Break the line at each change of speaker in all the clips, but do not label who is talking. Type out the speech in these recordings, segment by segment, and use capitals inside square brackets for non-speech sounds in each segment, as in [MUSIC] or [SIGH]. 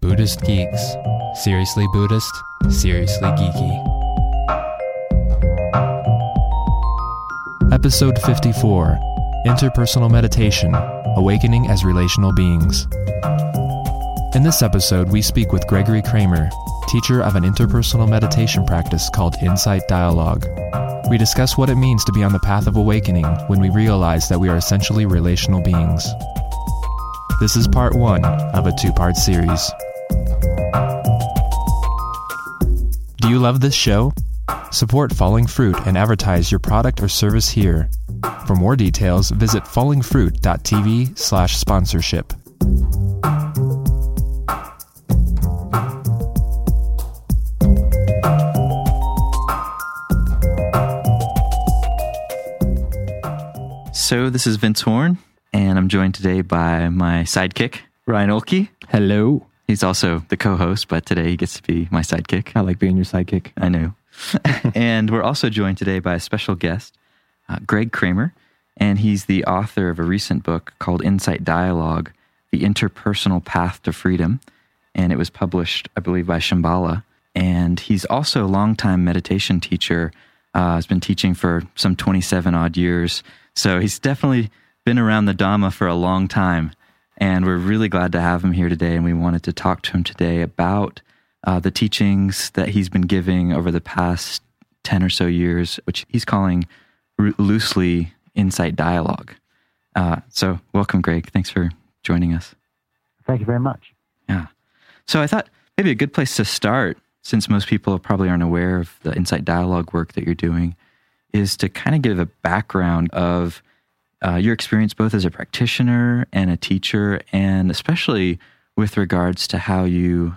Buddhist Geeks. Seriously Buddhist, seriously geeky. Episode 54 Interpersonal Meditation Awakening as Relational Beings. In this episode, we speak with Gregory Kramer, teacher of an interpersonal meditation practice called Insight Dialogue. We discuss what it means to be on the path of awakening when we realize that we are essentially relational beings. This is part one of a two part series. Do you love this show? Support Falling Fruit and advertise your product or service here. For more details, visit fallingfruit.tv slash sponsorship.
So this is Vince Horn, and I'm joined today by my sidekick, Ryan Oelke.
Hello.
He's also the co-host, but today he gets to be my sidekick.
I like being your sidekick.
I know. [LAUGHS] and we're also joined today by a special guest, uh, Greg Kramer, and he's the author of a recent book called Insight Dialogue: The Interpersonal Path to Freedom, and it was published, I believe, by Shambhala. And he's also a longtime meditation teacher. Uh, has been teaching for some 27 odd years. So he's definitely been around the Dhamma for a long time. And we're really glad to have him here today. And we wanted to talk to him today about uh, the teachings that he's been giving over the past 10 or so years, which he's calling loosely Insight Dialogue. Uh, so, welcome, Greg. Thanks for joining us.
Thank you very much.
Yeah. So, I thought maybe a good place to start, since most people probably aren't aware of the Insight Dialogue work that you're doing, is to kind of give a background of uh, your experience both as a practitioner and a teacher, and especially with regards to how you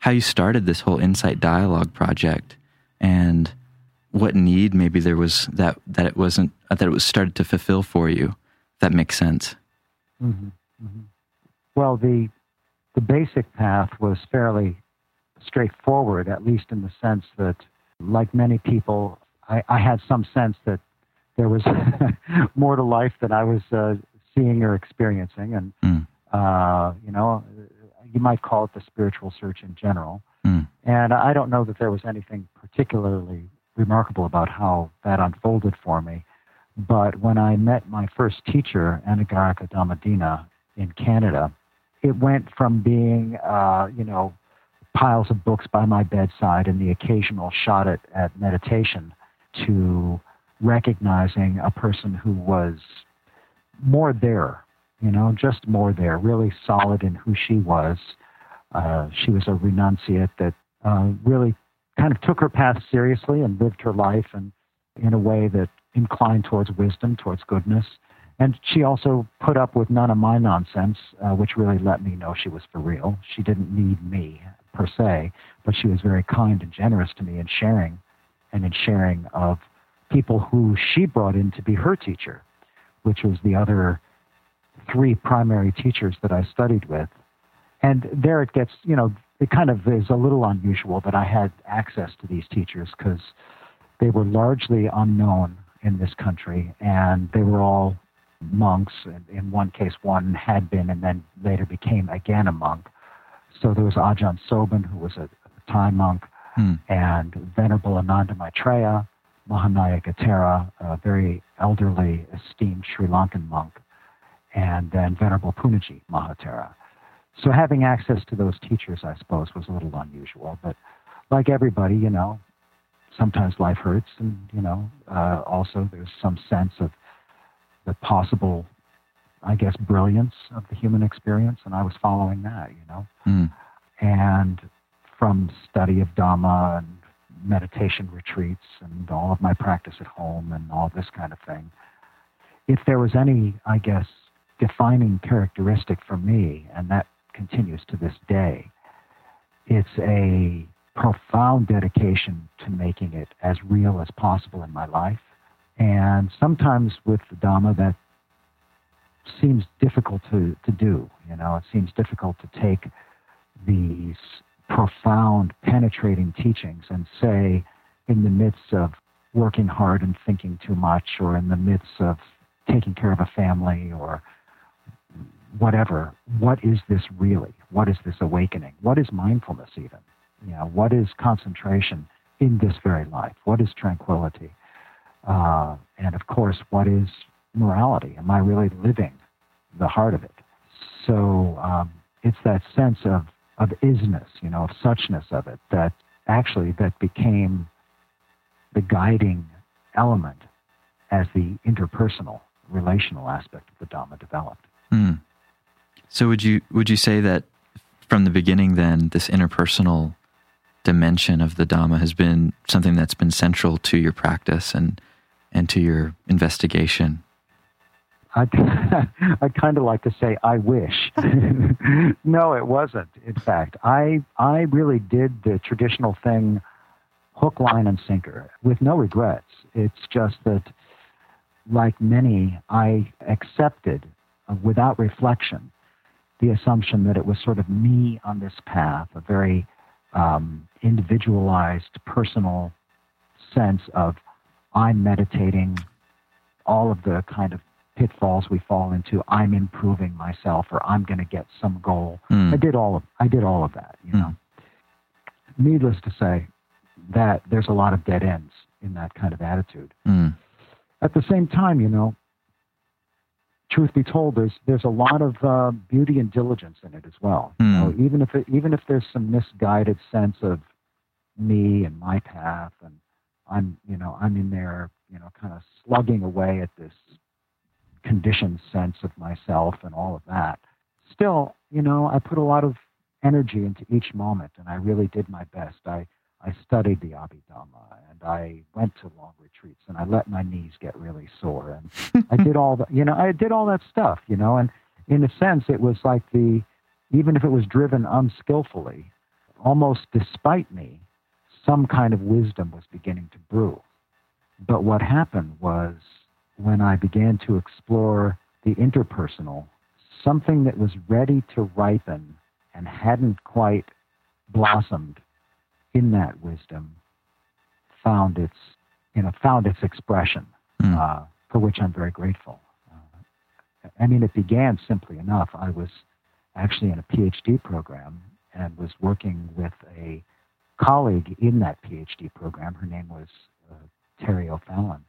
how you started this whole Insight Dialogue project, and what need maybe there was that that it wasn't that it was started to fulfill for you. That makes sense.
Mm-hmm. Mm-hmm. Well, the the basic path was fairly straightforward, at least in the sense that, like many people, I, I had some sense that there was [LAUGHS] more to life than I was uh, seeing or experiencing, and
Mm.
uh, you know, you might call it the spiritual search in general.
Mm.
And I don't know that there was anything particularly remarkable about how that unfolded for me. But when I met my first teacher, Anagarika Dhammadina, in Canada, it went from being, uh, you know, piles of books by my bedside and the occasional shot at, at meditation to recognizing a person who was more there, you know, just more there, really solid in who she was. Uh, she was a renunciate that uh, really kind of took her path seriously and lived her life and in a way that inclined towards wisdom, towards goodness. And she also put up with none of my nonsense, uh, which really let me know she was for real. She didn't need me per se, but she was very kind and generous to me in sharing and in sharing of people who she brought in to be her teacher, which was the other three primary teachers that I studied with. And there it gets, you know, it kind of is a little unusual that I had access to these teachers because they were largely unknown in this country and they were all monks. In one case, one had been and then later became again a monk. So there was Ajahn Sobin, who was a Thai monk,
Hmm.
and Venerable Ananda Maitreya, Mahanayaka Thera, a very elderly, esteemed Sri Lankan monk, and then Venerable Punnaji Mahathera. So having access to those teachers, I suppose, was a little unusual. But like everybody, you know, sometimes life hurts, and you know, uh, also there's some sense of the possible, I guess, brilliance of the human experience, and I was following that, you know
Mm.
and from study of Dhamma and meditation retreats and all of my practice at home and all this kind of thing. If there was any, I guess, defining characteristic for me, and that continues to this day, it's a profound dedication to making it as real as possible in my life. And sometimes with the Dhamma, that seems difficult to, to do. You know, it seems difficult to take these profound, penetrating teachings and say, in the midst of working hard and thinking too much, or in the midst of taking care of a family, or whatever, what is this really? What is this awakening? What is mindfulness even? You know, what is concentration in this very life? What is tranquility? Uh, and of course, what is morality? Am I really living the heart of it? So um, it's that sense of, of isness, you know, of suchness of it that actually that became the guiding element as the interpersonal, relational aspect of the Dhamma developed.
Mm. So would you would you say that from the beginning then this interpersonal dimension of the Dhamma has been something that's been central to your practice and and to your investigation?
I'd, [LAUGHS] I'd kind of like to say, I wish. [LAUGHS] no, it wasn't. In fact, I I really did the traditional thing, hook, line, and sinker, with no regrets. It's just that, like many, I accepted uh, without reflection the assumption that it was sort of me on this path, a very um, individualized, personal sense of I'm meditating, all of the kind of pitfalls we fall into. I'm improving myself, or I'm going to get some goal. Mm. I did all of I did all of that. You mm. know, needless to say, that there's a lot of dead ends in that kind of attitude. Mm. At the same time, you know, truth be told, there's there's a lot of uh, beauty and diligence in it as well. Mm. You know, hmm. even if it, even if there's some misguided sense of me and my path, and I'm you know I'm in there you know kind of slugging away at this conditioned sense of myself and all of that. Still, you know, I put a lot of energy into each moment, and I really did my best. I I studied the Abhidhamma and I went to long retreats and I let my knees get really sore and I did all the you know I did all that stuff you know and in a sense it was like the even if it was driven unskillfully almost despite me some kind of wisdom was beginning to brew but what happened was when I began to explore the interpersonal something that was ready to ripen and hadn't quite blossomed in that wisdom found its you know found its expression mm. uh, for which I'm very grateful. Uh, I mean, it began simply enough. I was actually in a PhD program and was working with a colleague in that PhD program. Her name was uh, Terry O'Fallon.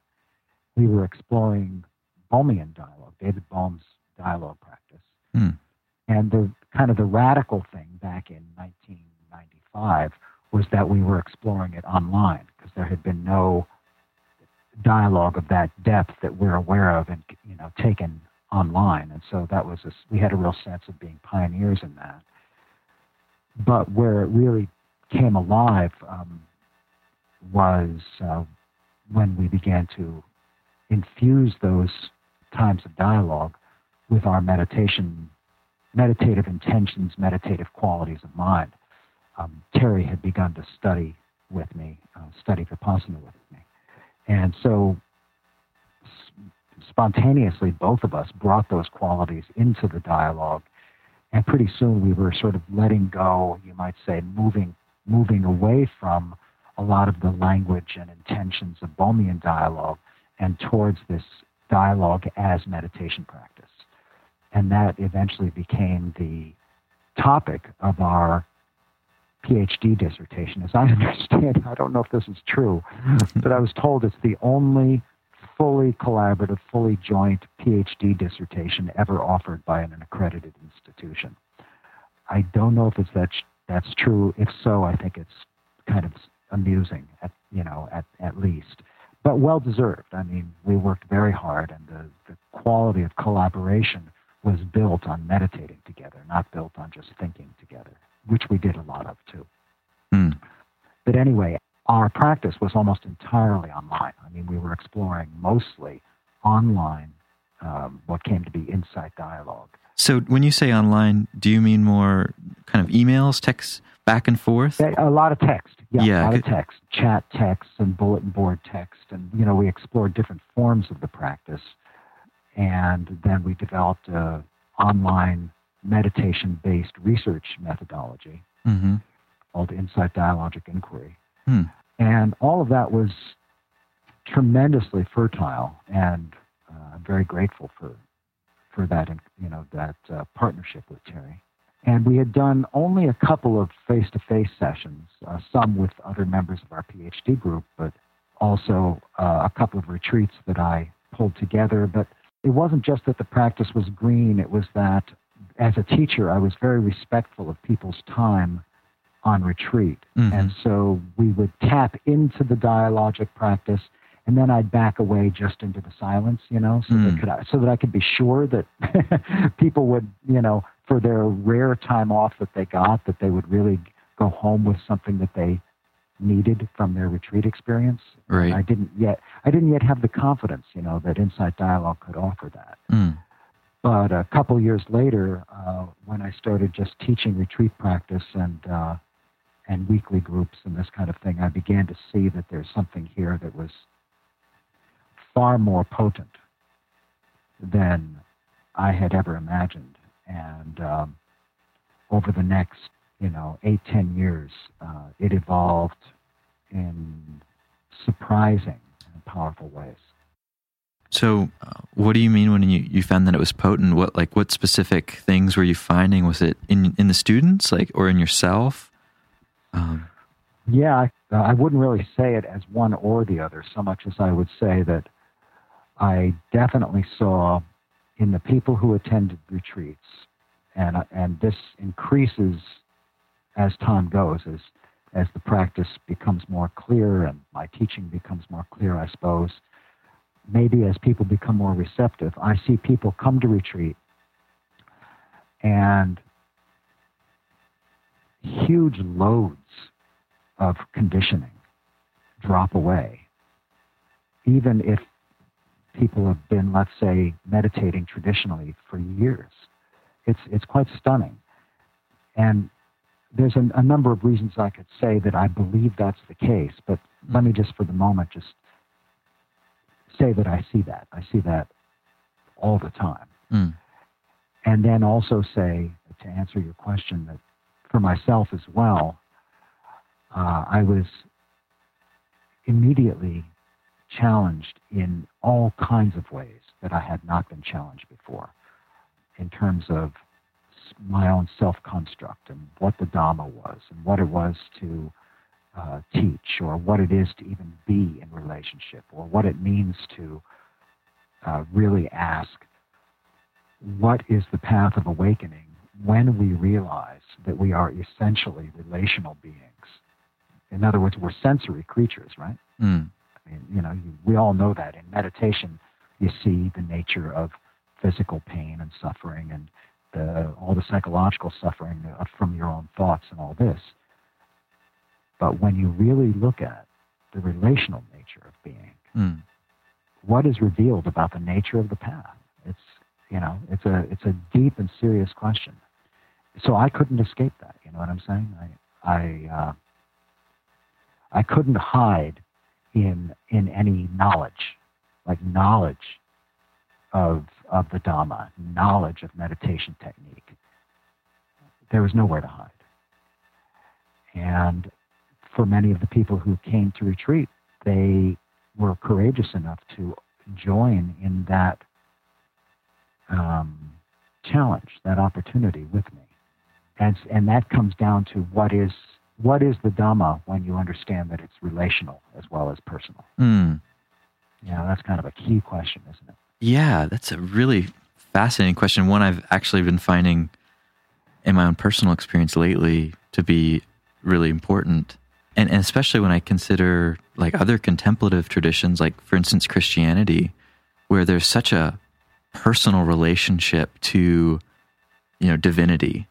We were exploring Bohmian dialogue, David Bohm's dialogue practice. Mm. And the kind of the radical thing back in 1995 was that we were exploring it online because there had been no dialogue of that depth that we're aware of and you know taken online and so that was a, we had a real sense of being pioneers in that but where it really came alive um, was uh, when we began to infuse those times of dialogue with our meditation meditative intentions meditative qualities of mind um, Terry had begun to study with me, uh, study Vipassana with me. And so spontaneously, both of us brought those qualities into the dialogue. And pretty soon we were sort of letting go, you might say, moving, moving away from a lot of the language and intentions of Bohmian dialogue and towards this dialogue as meditation practice. And that eventually became the topic of our PhD dissertation. As I [LAUGHS] understand, I don't know if this is true, [LAUGHS] but I was told it's the only fully collaborative, fully joint PhD dissertation ever offered by an accredited institution. I don't know if it's that that's true. If so, I think it's kind of amusing, at you know, at at least, but well deserved. I mean, we worked very hard, and the the quality of collaboration was built on meditating together, not built on just thinking together which we did a lot of too. Mm. But anyway, our practice was almost entirely online. I mean, we were exploring mostly online um, what came to be insight dialogue.
So, when you say online, do you mean more kind of emails, texts back and forth?
A lot of text. Yeah, yeah a lot of text, chat text, and bulletin board text, and you know, we explored different forms of the practice, and then we developed a online meditation based research methodology mm-hmm. called Insight Dialogic Inquiry. Hmm. And all of that was tremendously fertile, and uh, I'm very grateful for, for that, you know, that uh, partnership with Terry. And we had done only a couple of face-to-face sessions, uh, some with other members of our PhD group, but also uh, a couple of retreats that I pulled together. But it wasn't just that the practice was green; it was that as a teacher, I was very respectful of people's time on retreat, mm-hmm. and so we would tap into the dialogic practice and then I'd back away just into the silence, you know, so mm. that could so that I could be sure that [LAUGHS] people would, you know, for their rare time off that they got, that they would really go home with something that they needed from their retreat experience.
Right.
I didn't yet I didn't yet have the confidence, you know, that Insight Dialogue could offer that.
Mm.
But a couple years later, uh, when I started just teaching retreat practice and uh, and weekly groups and this kind of thing, I began to see that there's something here that was far more potent than I had ever imagined. And um, over the next, you know, eight, ten years, uh, it evolved in surprising and powerful ways.
So, uh, what do you mean when you, you found that it was potent? What like what specific things were you finding? Was it in in the students, like, or in yourself?
Um, yeah, I, I wouldn't really say it as one or the other, so much as I would say that I definitely saw in the people who attended retreats, and and this increases as time goes, as as the practice becomes more clear and my teaching becomes more clear, I suppose. Maybe as people become more receptive, I see people come to retreat and huge loads of conditioning drop away. Even if people have been, let's say, meditating traditionally for years. It's, it's quite stunning. And there's a, a number of reasons I could say that I believe that's the case, but let me just for the moment just say that I see that. I see that all the time.
Mm.
And then also say, to answer your question, that for myself as well, uh, I was immediately challenged in all kinds of ways that I had not been challenged before in terms of my own self construct and what the Dhamma was and what it was to uh, teach or what it is to even be in relationship or what it means to uh, really ask what is the path of awakening when we realize that we are essentially relational beings. In other words, we're sensory creatures, right?
Mm
you know, you, we all know that in meditation, you see the nature of physical pain and suffering and the, all the psychological suffering from your own thoughts and all this. But when you really look at the relational nature of being,
mm.
what is revealed about the nature of the path? It's you know, it's a it's a deep and serious question. So I couldn't escape that. You know what I'm saying? I I uh, I couldn't hide in in any knowledge, like knowledge of of the Dhamma, knowledge of meditation technique. There was nowhere to hide. And for many of the people who came to retreat, they were courageous enough to join in that um, challenge, that opportunity with me. And, and that comes down to what is what is the Dhamma when you understand that it's relational as well as personal?
Mm.
Yeah, that's kind of a key question, isn't it?
Yeah, that's a really fascinating question. One I've actually been finding in my own personal experience lately to be really important. And, and especially when I consider like other contemplative traditions, like for instance, Christianity, where there's such a personal relationship to, you know, divinity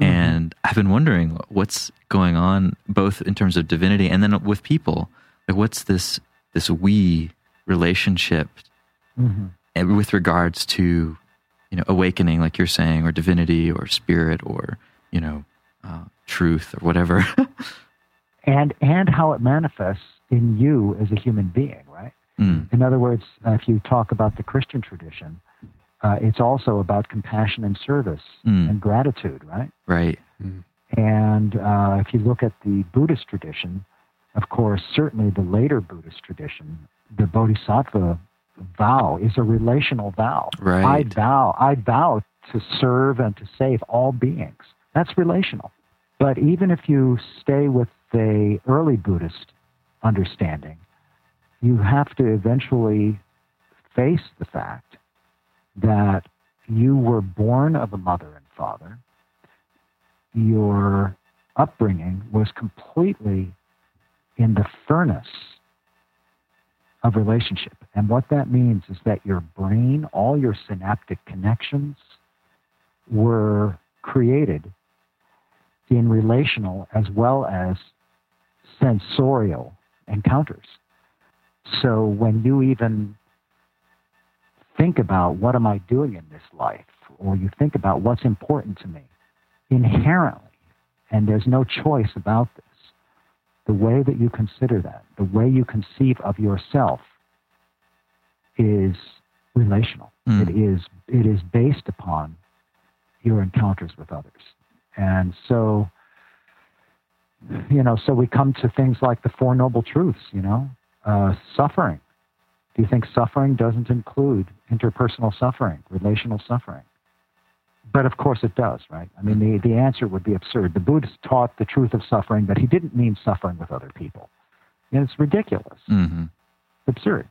Mm-hmm. And I've been wondering what's going on both in terms of divinity and then with people. Like what's this this we relationship
mm-hmm.
with regards to you know awakening like you're saying or divinity or spirit or you know uh, truth or whatever [LAUGHS]
and and how it manifests in you as a human being right
mm.
in other words uh, if you talk about the christian tradition uh, it's also about compassion and service
mm.
and gratitude, right?
Right.
Mm. And uh, if you look at the Buddhist tradition, of course, certainly the later Buddhist tradition, the Bodhisattva vow is a relational vow.
Right.
I vow, I vow to serve and to save all beings. That's relational. But even if you stay with the early Buddhist understanding, you have to eventually face the fact that you were born of a mother and father. Your upbringing was completely in the furnace of relationship. And what that means is that your brain, all your synaptic connections were created in relational as well as sensorial encounters. So when you even think about what am I doing in this life, or you think about what's important to me, inherently, and there's no choice about this, the way that you consider that, the way you conceive of yourself is relational.
Mm.
It is it is based upon your encounters with others. And so you know, so we come to things like the Four Noble Truths, you know, uh, suffering. Do you think suffering doesn't include interpersonal suffering, relational suffering? But of course it does, right? I mean, the, the answer would be absurd. The Buddhist taught the truth of suffering, but he didn't mean suffering with other people. And it's ridiculous,
Mm-hmm.
absurd.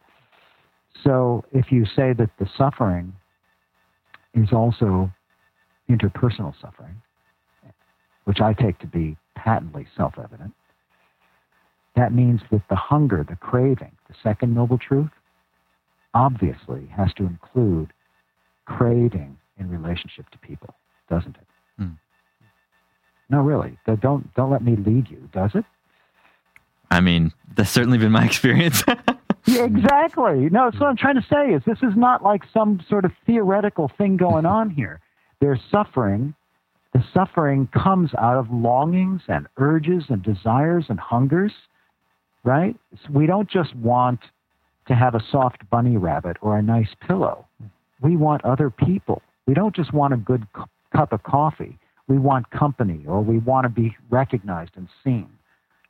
So if you say that the suffering is also interpersonal suffering, which I take to be patently self evident, that means that the hunger, the craving, the second noble truth, obviously has to include craving in relationship to people, doesn't it?
Hmm.
No, really. Don't don't let me lead you, does it?
I mean, that's certainly been my experience. [LAUGHS]
Yeah, exactly. No, that's what I'm trying to say is this is not like some sort of theoretical thing going on here. There's suffering. The suffering comes out of longings and urges and desires and hungers, right? So we don't just want to have a soft bunny rabbit or a nice pillow. We want other people. We don't just want a good cu- cup of coffee. We want company or we want to be recognized and seen,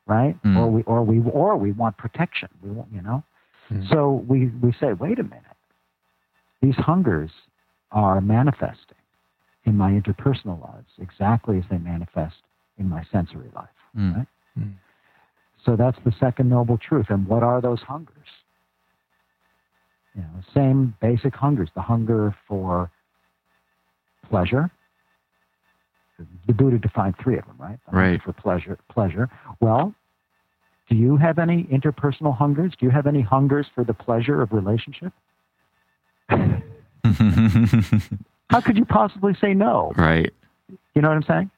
right?
Mm.
Or we or we or we want protection. We want, you know.
Mm.
So we, we say, wait a minute. These hungers are manifesting in my interpersonal lives exactly as they manifest in my sensory life.
Mm.
Right?
Mm.
So that's the second noble truth. And what are those hungers? You know, same basic hungers. The hunger for pleasure. The Buddha defined three of them, right? The
Right.
For pleasure, pleasure. Well, do you have any interpersonal hungers? Do you have any hungers for the pleasure of relationship? [LAUGHS] How could you possibly say no?
right.
You know what I'm saying?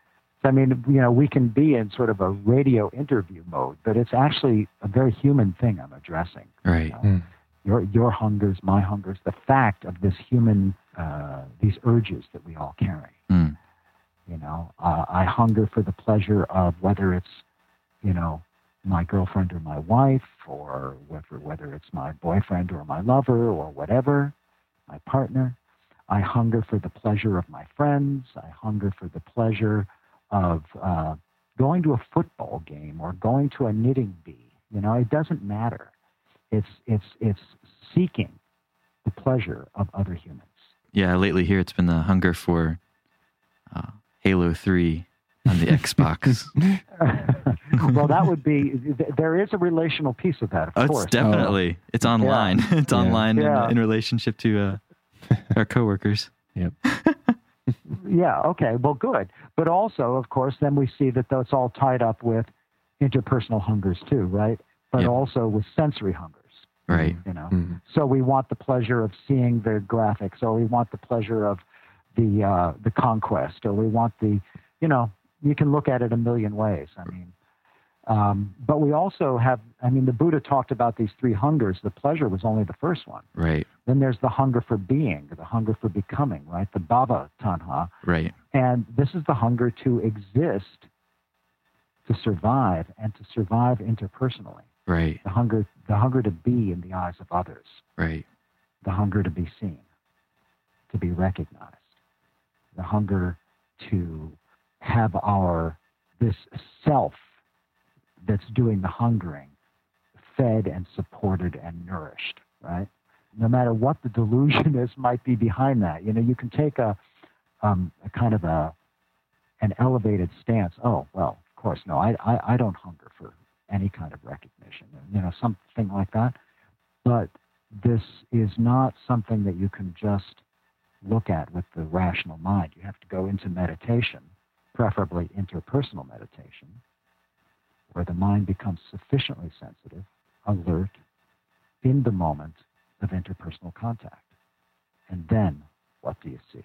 I mean, you know, we can be in sort of a radio interview mode, but it's actually a very human thing I'm addressing.
Right.
You know? Your your hungers, my hungers, the fact of this human, uh, these urges that we all carry.
Mm.
You know, uh, I hunger for the pleasure of whether it's, you know, my girlfriend or my wife, or whether whether it's my boyfriend or my lover or whatever, my partner. I hunger for the pleasure of my friends. I hunger for the pleasure of uh, going to a football game or going to a knitting bee. You know, it doesn't matter. It's it's it's seeking the pleasure of other humans.
Yeah, lately here it's been the hunger for uh, Halo 3 on the Xbox. [LAUGHS]
well, that would be. th- There is a relational piece of that, of
Oh,
course.
it's definitely. It's online. It's online
Yeah. [LAUGHS]
In, in relationship to uh, [LAUGHS] our coworkers.
Yeah. Okay. Well, good. But also, of course, then we see that that's all tied up with interpersonal hungers too, right? But
Yeah.
also with sensory hungers.
Right.
You know.
Mm.
So we want the pleasure of seeing the graphics, or we want the pleasure of the uh, the conquest, or we want the, you know, you can look at it a million ways. I mean, um, but we also have. I mean, the Buddha talked about these three hungers. The pleasure was only the first one.
Right.
Then there's the hunger for being, the hunger for becoming, right? The bhava tanha,
Right.
and this is the hunger to exist, to survive, and to survive interpersonally.
Right.
The hunger, the hunger to be in the eyes of others
Right.
the hunger to be seen, to be recognized, the hunger to have our this self that's doing the hungering fed and supported and nourished, right? no matter what the delusion is, might be behind that. You know, you can take a, um, a kind of a an elevated stance. Oh, well, of course, no, I, I, I don't hunger for any kind of recognition, you know, something like that. But this is not something that you can just look at with the rational mind. You have to go into meditation, preferably interpersonal meditation, where the mind becomes sufficiently sensitive, alert, in the moment of interpersonal contact. And then, what do you see?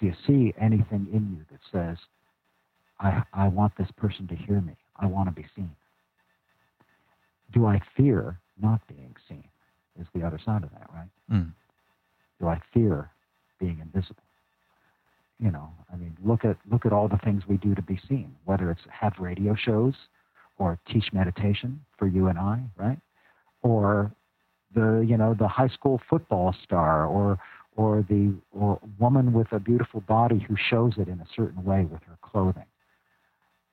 Do you see anything in you that says, I, I want this person to hear me? I want to be seen? Do I fear not being seen? Is the other side of that, right? Mm. Do I fear being invisible? You know, I mean, look at look at all the things we do to be seen. Whether it's have radio shows, or teach meditation for you and I, right? Or the you know the high school football star, or or the or woman with a beautiful body who shows it in a certain way with her clothing,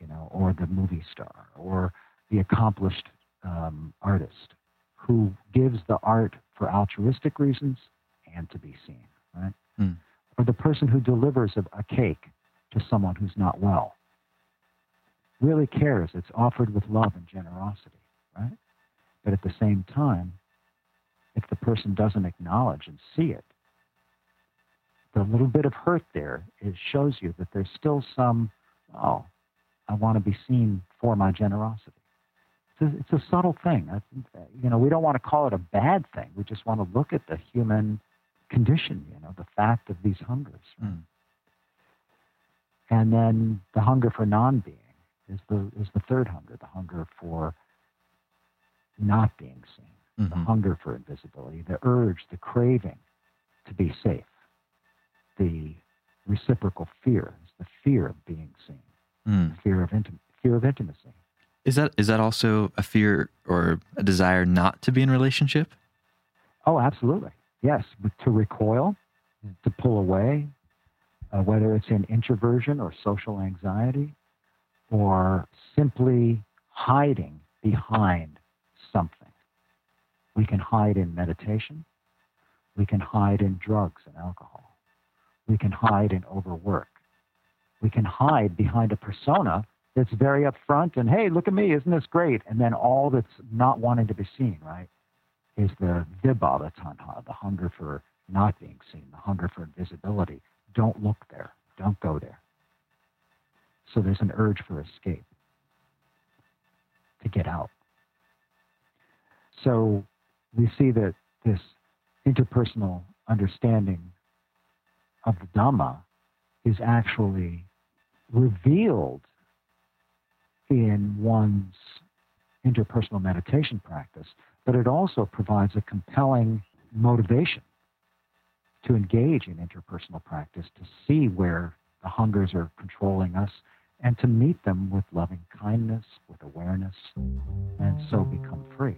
you know, or the movie star, or the accomplished um, artist who gives the art for altruistic reasons and to be seen, right? Mm. Or the person who delivers a, a cake to someone who's not well really cares. It's offered with love and generosity, right? But at the same time, if the person doesn't acknowledge and see it, the little bit of hurt there it shows you that there's still some, oh, I want to be seen for my generosity. It's a, it's a subtle thing. you know, we don't want to call it a bad thing. We just want to look at the human condition, you know, the fact of these hungers. Mm. And then the hunger for non-being is the is the third hunger, the hunger for not being seen, mm-hmm. the hunger for invisibility, the urge, the craving to be safe, the reciprocal fear, the fear of being seen, mm. fear of intim-
Is that is that also a fear or a desire not to be in relationship?
Oh, absolutely. Yes, to recoil, to pull away, uh, whether it's in introversion or social anxiety, or simply hiding behind something. We can hide in meditation. We can hide in drugs and alcohol. We can hide in overwork. We can hide behind a persona that's very upfront and, hey, look at me, isn't this great? And then all that's not wanting to be seen, right, is the vibhava tanha, the hunger for not being seen, the hunger for invisibility. Don't look there. Don't go there. So there's an urge for escape, to get out. So we see that this interpersonal understanding of the Dhamma is actually revealed in one's interpersonal meditation practice, but it also provides a compelling motivation to engage in interpersonal practice, to see where the hungers are controlling us, and to meet them with loving kindness, with awareness, and so become free.